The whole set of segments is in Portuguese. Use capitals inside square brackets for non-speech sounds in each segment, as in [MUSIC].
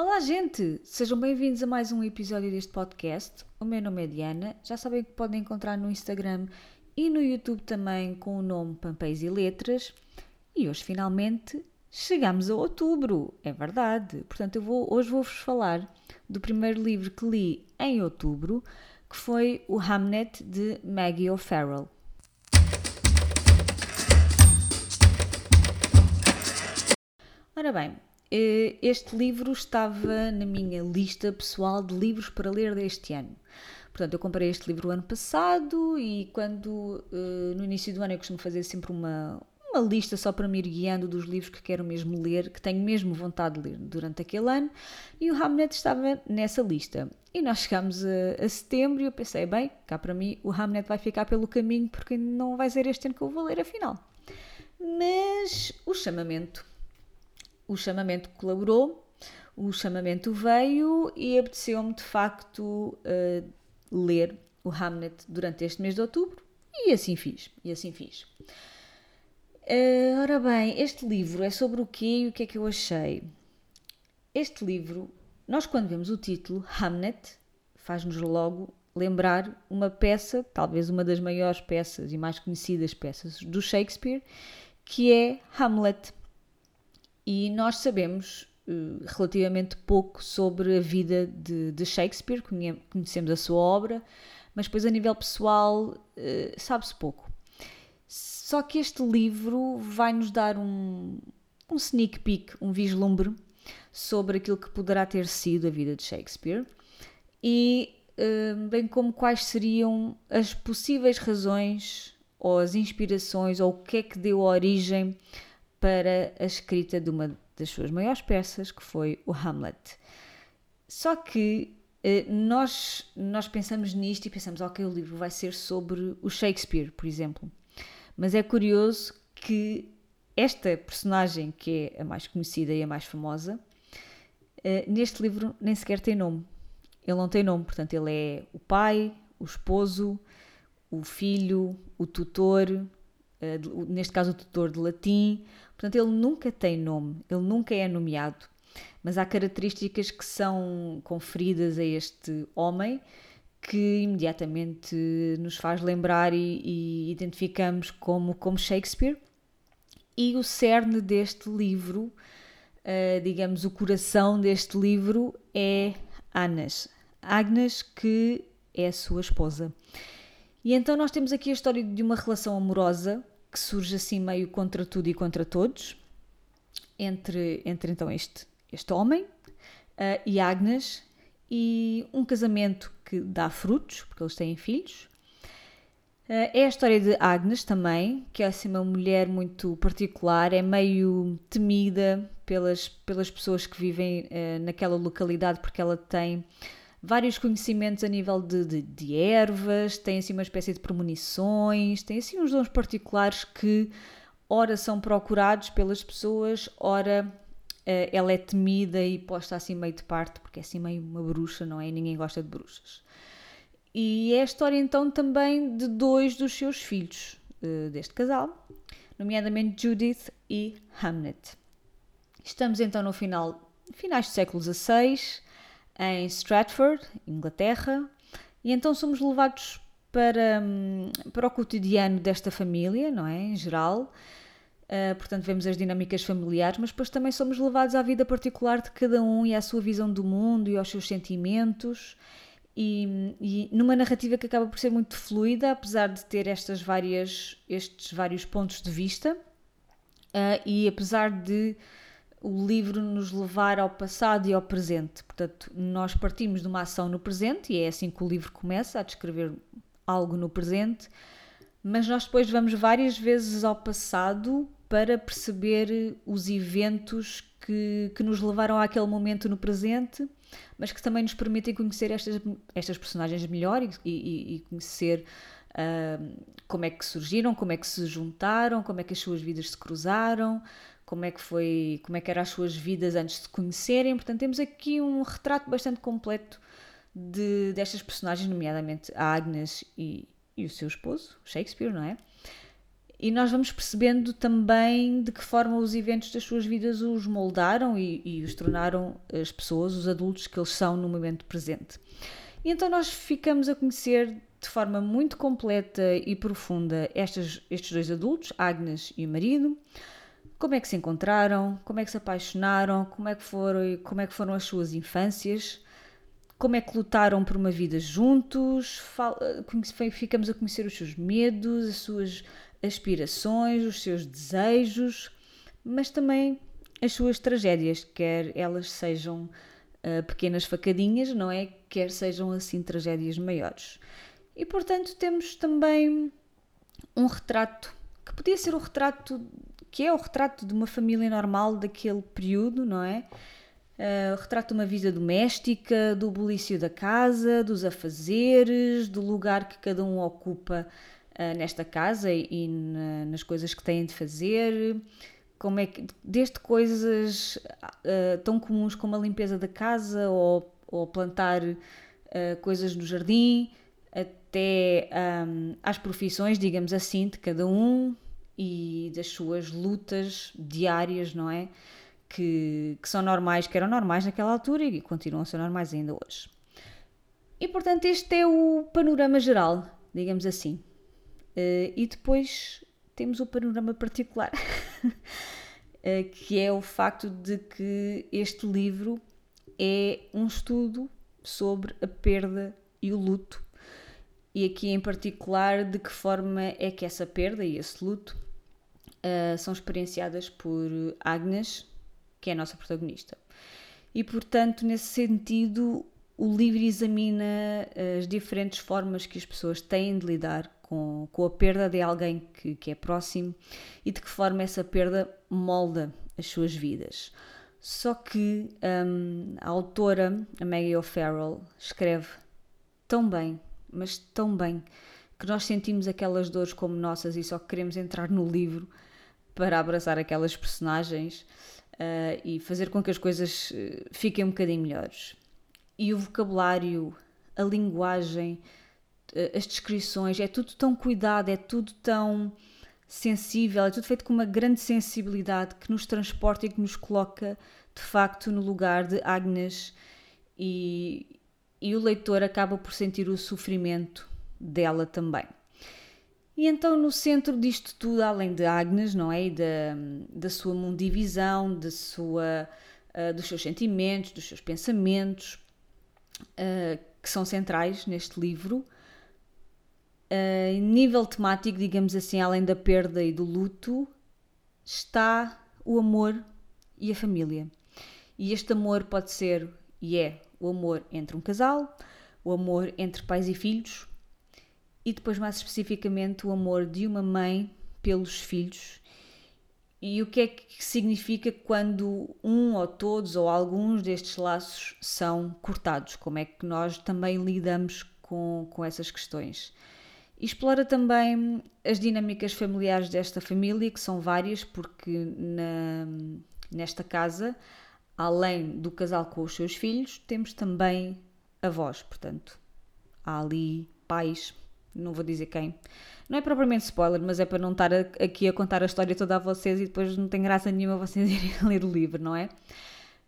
Olá, gente! Sejam bem-vindos a mais um episódio deste podcast. O meu nome é Diana. Já sabem que podem encontrar no Instagram e no YouTube também com o nome Pampéis e Letras. E hoje, finalmente, chegamos a outubro. É verdade. Portanto, eu vou, hoje vou-vos falar do primeiro livro que li em outubro, que foi o Hamnet de Maggie O'Farrell. Ora bem, este livro estava na minha lista pessoal de livros para ler deste ano. Portanto, eu comprei este livro o ano passado e quando eh, no início do ano eu costumo fazer sempre uma, uma lista só para me ir guiando dos livros que quero mesmo ler, que tenho mesmo vontade de ler durante aquele ano, e o Hamnet estava nessa lista. E nós chegámos a, a setembro e eu pensei, bem, cá para mim o Hamnet vai ficar pelo caminho porque não vai ser este ano que eu vou ler afinal. Mas o chamamento o chamamento colaborou, o chamamento veio e apeteceu-me de facto uh, ler o Hamlet durante este mês de outubro e assim fiz. E assim fiz. Uh, ora bem, este livro é sobre o quê e o que é que eu achei? Este livro, nós quando vemos o título Hamlet, faz-nos logo lembrar uma peça, talvez uma das maiores peças e mais conhecidas peças do Shakespeare, que é Hamlet e nós sabemos uh, relativamente pouco sobre a vida de, de, Shakespeare, conhecemos a sua obra, mas depois a nível pessoal uh, sabe-se pouco. Só que este livro vai nos dar um, um sneak peek, um vislumbre sobre aquilo que poderá ter sido a vida de Shakespeare e uh, bem como quais seriam as possíveis razões ou as inspirações ou o que é que deu origem para a escrita de uma das suas maiores peças, que foi o Hamlet. Só que eh, nós, nós pensamos nisto e pensamos, ok, o livro vai ser sobre o Shakespeare, por exemplo. Mas é curioso que esta personagem, que é a mais conhecida e a mais famosa, eh, neste livro nem sequer tem nome. Ele não tem nome, portanto, ele é o pai, o esposo, o filho, o tutor, eh, neste caso o tutor de latim, Portanto, ele nunca tem nome, ele nunca é nomeado, mas há características que são conferidas a este homem que imediatamente nos faz lembrar e, e identificamos como, como Shakespeare. E o cerne deste livro, uh, digamos, o coração deste livro é Agnes. Agnes, que é a sua esposa. E então nós temos aqui a história de uma relação amorosa que surge assim meio contra tudo e contra todos, entre, entre então este, este homem uh, e Agnes, e um casamento que dá frutos, porque eles têm filhos. Uh, é a história de Agnes também, que é assim uma mulher muito particular, é meio temida pelas, pelas pessoas que vivem uh, naquela localidade, porque ela tem vários conhecimentos a nível de, de, de, ervas, tem assim uma espécie de premonições, tem assim uns dons particulares que ora são procurados pelas pessoas, ora uh, ela é temida e posta assim meio de parte, porque é assim meio uma bruxa, não é? Ninguém gosta de bruxas. E é a história então também de dois dos seus filhos uh, deste casal, nomeadamente Judith e Hamnet. Estamos então no final, finais do século XVI, em Stratford, Inglaterra, e então somos levados para, hum, para o cotidiano desta família, não é? Em geral. Uh, portanto, vemos as dinâmicas familiares, mas depois também somos levados à vida particular de cada um e à sua visão do mundo e aos seus sentimentos. E, e numa narrativa que acaba por ser muito fluida, apesar de ter estas várias, estes vários pontos de vista, uh, e apesar de o livro nos levar ao passado e ao presente. Portanto, nós partimos de uma ação no presente, e é assim que o livro começa, a descrever algo no presente, mas nós depois vamos várias vezes ao passado para perceber os eventos que, que nos levaram àquele momento no presente, mas que também nos permitem conhecer estas, estas personagens melhor e, e, e conhecer uh, como é que surgiram, como é que se juntaram, como é que as suas vidas se cruzaram, como é que foi, como é que eram as suas vidas antes de se conhecerem. Portanto, temos aqui um retrato bastante completo de, destas personagens, nomeadamente a Agnes e, e o seu esposo, Shakespeare, não é? e nós vamos percebendo também de que forma os eventos das suas vidas os moldaram e, e os tornaram as pessoas, os adultos que eles são no momento presente. E então nós ficamos a conhecer de forma muito completa e profunda estes, estes dois adultos, Agnes e o marido, como é que se encontraram, como é que se apaixonaram, como é que foram, como é que foram as suas infâncias, como é que lutaram por uma vida juntos, ficamos a conhecer os seus medos, as suas aspirações, os seus desejos, mas também as suas tragédias, quer elas sejam uh, pequenas facadinhas, não é? Quer sejam assim tragédias maiores. E portanto temos também um retrato que podia ser o retrato que é o retrato de uma família normal daquele período, não é? Uh, retrato de uma vida doméstica, do bulício da casa, dos afazeres, do lugar que cada um ocupa uh, nesta casa e, e na, nas coisas que têm de fazer, como é que, desde coisas uh, tão comuns como a limpeza da casa ou, ou plantar coisas no jardim, até um, às profissões, digamos assim, de cada um e das suas lutas diárias, não é? Que, que são normais, que eram normais naquela altura e continuam a ser normais ainda hoje. E portanto, este é o panorama geral, digamos assim. Uh, e depois temos o panorama particular, uh, [LAUGHS] que é o facto de que este livro é um estudo sobre a perda e o luto. E aqui em particular, de que forma é que essa perda e esse luto uh, são experienciadas por Agnes, que é a nossa protagonista. E portanto, nesse sentido, o livro examina as diferentes formas que as pessoas têm de lidar com, com a perda de alguém que, que é próximo e de que forma essa perda molda as suas vidas. Só que um, a autora, a Maggie O'Farrell, escreve tão bem, mas tão bem, que nós sentimos aquelas dores como nossas e só queremos entrar no livro para abraçar aquelas personagens uh, e fazer com que as coisas eh, fiquem um bocadinho melhores. E o vocabulário, a linguagem, as descrições, é tudo tão cuidado, é tudo tão sensível, é tudo feito com uma grande sensibilidade que nos transporta e que nos coloca de facto no lugar de Agnes e, e o leitor acaba por sentir o sofrimento dela também. E então, no centro disto tudo, além de Agnes, não é? E da, da sua mundivisão, da sua, uh, dos seus sentimentos, dos seus pensamentos, uh, que são centrais neste livro, Uh, nível temático, digamos assim, além da perda e do luto, está o amor e a família. E este amor pode ser e é o amor entre um casal, o amor entre pais e filhos, e depois, mais especificamente, o amor de uma mãe pelos filhos. E o que é que significa quando um ou todos ou alguns destes laços são cortados? Como é que nós também lidamos com, com essas questões? explora também as dinâmicas familiares desta família, que são várias, porque na, nesta casa, além do casal com os seus filhos, temos também avós, portanto, há ali pais, não vou dizer quem. Não é propriamente spoiler, mas é para não estar aqui a contar a história toda a vocês e depois não tem graça nenhuma vocês [LAUGHS] irem ler o livro, não é?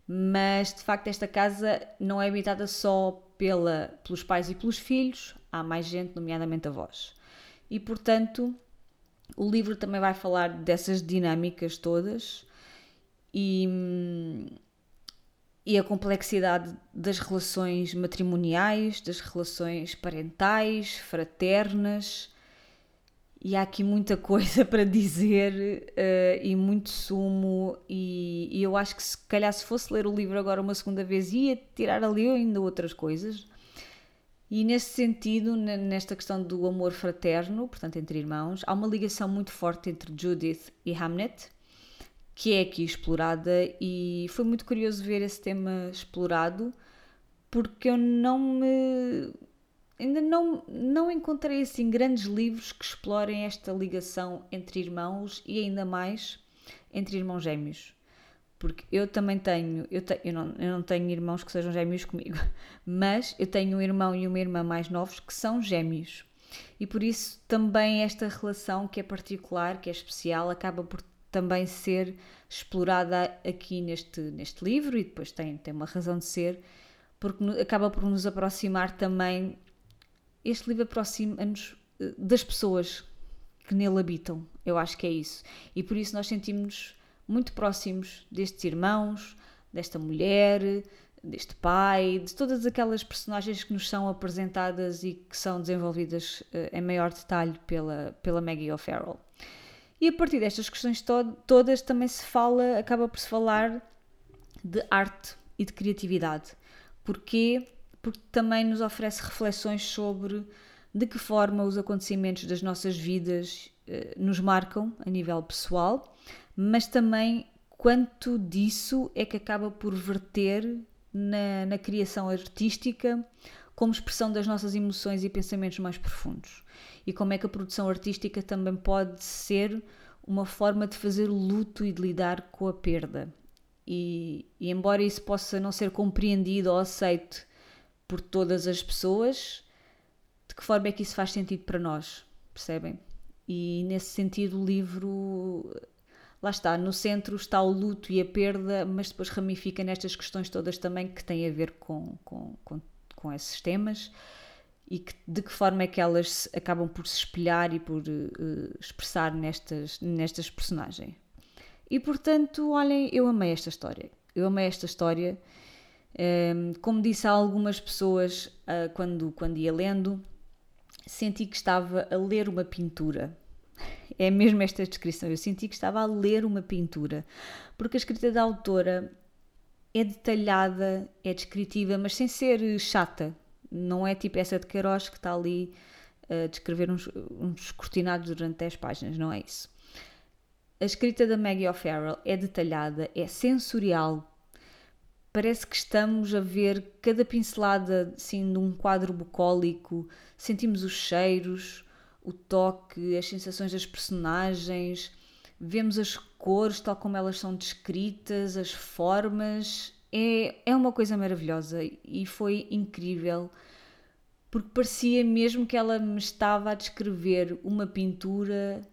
Mas de facto, esta casa não é habitada só pela, pelos pais e pelos filhos, há mais gente, nomeadamente avós. E portanto, o livro também vai falar dessas dinâmicas todas e, e a complexidade das relações matrimoniais, das relações parentais, fraternas. E há aqui muita [LAUGHS] coisa para dizer uh, e muito sumo, e, e, eu acho que se calhar se fosse ler o livro agora uma segunda vez ia tirar ali ainda outras coisas, e nesse sentido, nesta questão do amor fraterno, portanto entre irmãos, há uma ligação muito forte entre Judith e Hamnet, que é aqui explorada e foi muito curioso ver esse tema explorado, porque eu não me ainda não, não encontrei assim grandes livros que explorem esta ligação entre irmãos e ainda mais entre irmãos gêmeos porque eu também tenho, eu, te, eu, não, eu não tenho irmãos que sejam gêmeos comigo, [LAUGHS] mas eu tenho um irmão e uma irmã mais novos que são gêmeos. e por isso também esta relação que é particular, que é especial, acaba por também ser explorada aqui neste, neste livro e depois tem, tem uma razão de ser, porque acaba por nos aproximar também. Este livro aproxima-nos eh, das pessoas que nele habitam, eu acho que é isso. E por isso nós sentimos muito próximos destes irmãos, desta mulher, deste pai, de todas aquelas personagens que nos são apresentadas e que são desenvolvidas uh, em maior detalhe pela, pela Maggie O'Farrell. E a partir destas questões to todas também se fala, acaba por se falar de arte e de criatividade. Porquê? Porque também nos oferece reflexões sobre de que forma os acontecimentos das nossas vidas uh, nos marcam a nível pessoal, mas também quanto disso é que acaba por verter na, na criação artística como expressão das nossas emoções e pensamentos mais profundos. E como é que a produção artística também pode ser uma forma de fazer luto e de lidar com a perda. E, e embora isso possa não ser compreendido ou aceito por todas as pessoas, de que forma é que isso faz sentido para nós? Percebem? E nesse sentido, o livro lá está, no centro está o luto e a perda, mas depois ramifica nestas questões todas também que têm a ver com, com, com, com esses temas e que, de que forma é que elas acabam por se espelhar e por uh, expressar nestas, nestas personagens. E portanto, olhem, eu amei esta história. Eu amei esta história. Um, ehm, como disse a algumas pessoas uh, quando, quando ia lendo, senti que estava a ler uma pintura [LAUGHS] é mesmo esta descrição. Eu senti que estava a ler uma pintura, porque a escrita da autora é detalhada, é descritiva, mas sem ser chata. Não é tipo essa de Queiroz que está ali a descrever uns, uns cortinados durante 10 páginas, não é isso. A escrita da Maggie O'Farrell é detalhada, é sensorial. Parece que estamos a ver cada pincelada assim, de um quadro bucólico, sentimos os cheiros, o toque, as sensações das personagens, vemos as cores tal como elas são descritas, as formas. É, é uma coisa maravilhosa e foi incrível porque parecia mesmo que ela me estava a descrever uma pintura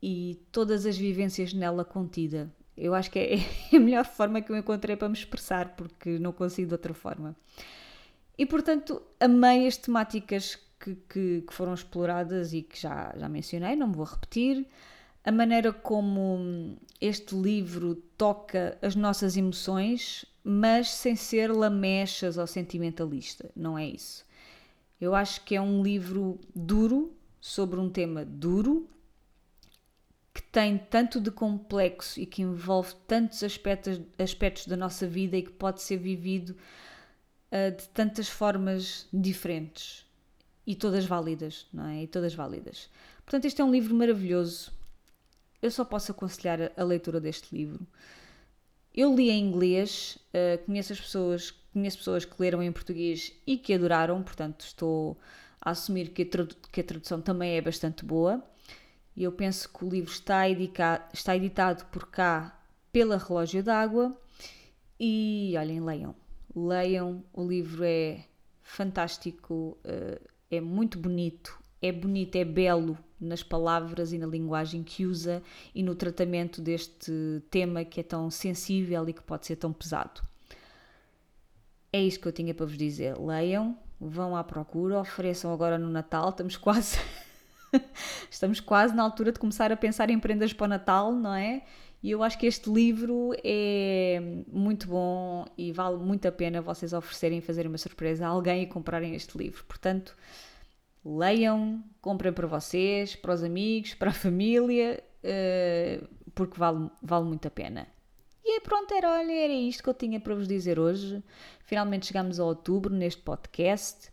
e todas as vivências nela contida. Eu acho que é [LAUGHS] a melhor forma que eu encontrei para me expressar, porque não consigo de outra forma. E portanto, amei as temáticas que, que, que, foram exploradas e que já, já mencionei, não me vou repetir. A maneira como este livro toca as nossas emoções, mas sem ser lamechas ou sentimentalista, não é isso. Eu acho que é um livro duro, sobre um tema duro, que tem tanto de complexo e que envolve tantos aspectos, aspectos da nossa vida e que pode ser vivido uh, de tantas formas diferentes e todas válidas, não é? E todas válidas. Portanto, este é um livro maravilhoso. Eu só posso aconselhar a, leitura deste livro. Eu li em inglês, uh, conheço as pessoas, conheço pessoas que leram em português e que adoraram, portanto estou a assumir que a, que a tradução também é bastante boa. E eu penso que o livro está, está editado por cá pela Relógio d'Água. E olhem, leiam. Leiam, o livro é fantástico. Uh, é muito bonito, é bonito, é belo nas palavras e na linguagem que usa e no tratamento deste tema que é tão sensível e que pode ser tão pesado. É isto que eu tinha para vos dizer. Leiam, vão à procura, ofereçam agora no Natal, estamos quase [LAUGHS] estamos quase na altura de começar a pensar em prendas para o Natal, não é? E eu acho que este livro é muito bom e vale muito a pena vocês oferecerem fazerem uma surpresa a alguém e comprarem este livro. Portanto, leiam, comprem para vocês, para os amigos, para a família, uh, porque vale, vale muito a pena. E é pronto, era, olha, era isto que eu tinha para vos dizer hoje. Finalmente chegamos a outubro neste podcast.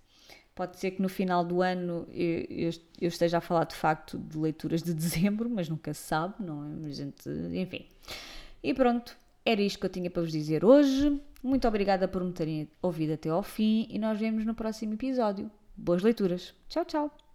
Pode ser que no final do ano eu, eu, esteja a falar de facto de leituras de dezembro, mas nunca se sabe, não é? Gente, enfim. E pronto, era isto que eu tinha para vos dizer hoje. Muito obrigada por me terem ouvido até ao fim e nós vemos no próximo episódio. Boas leituras. Tchau, tchau.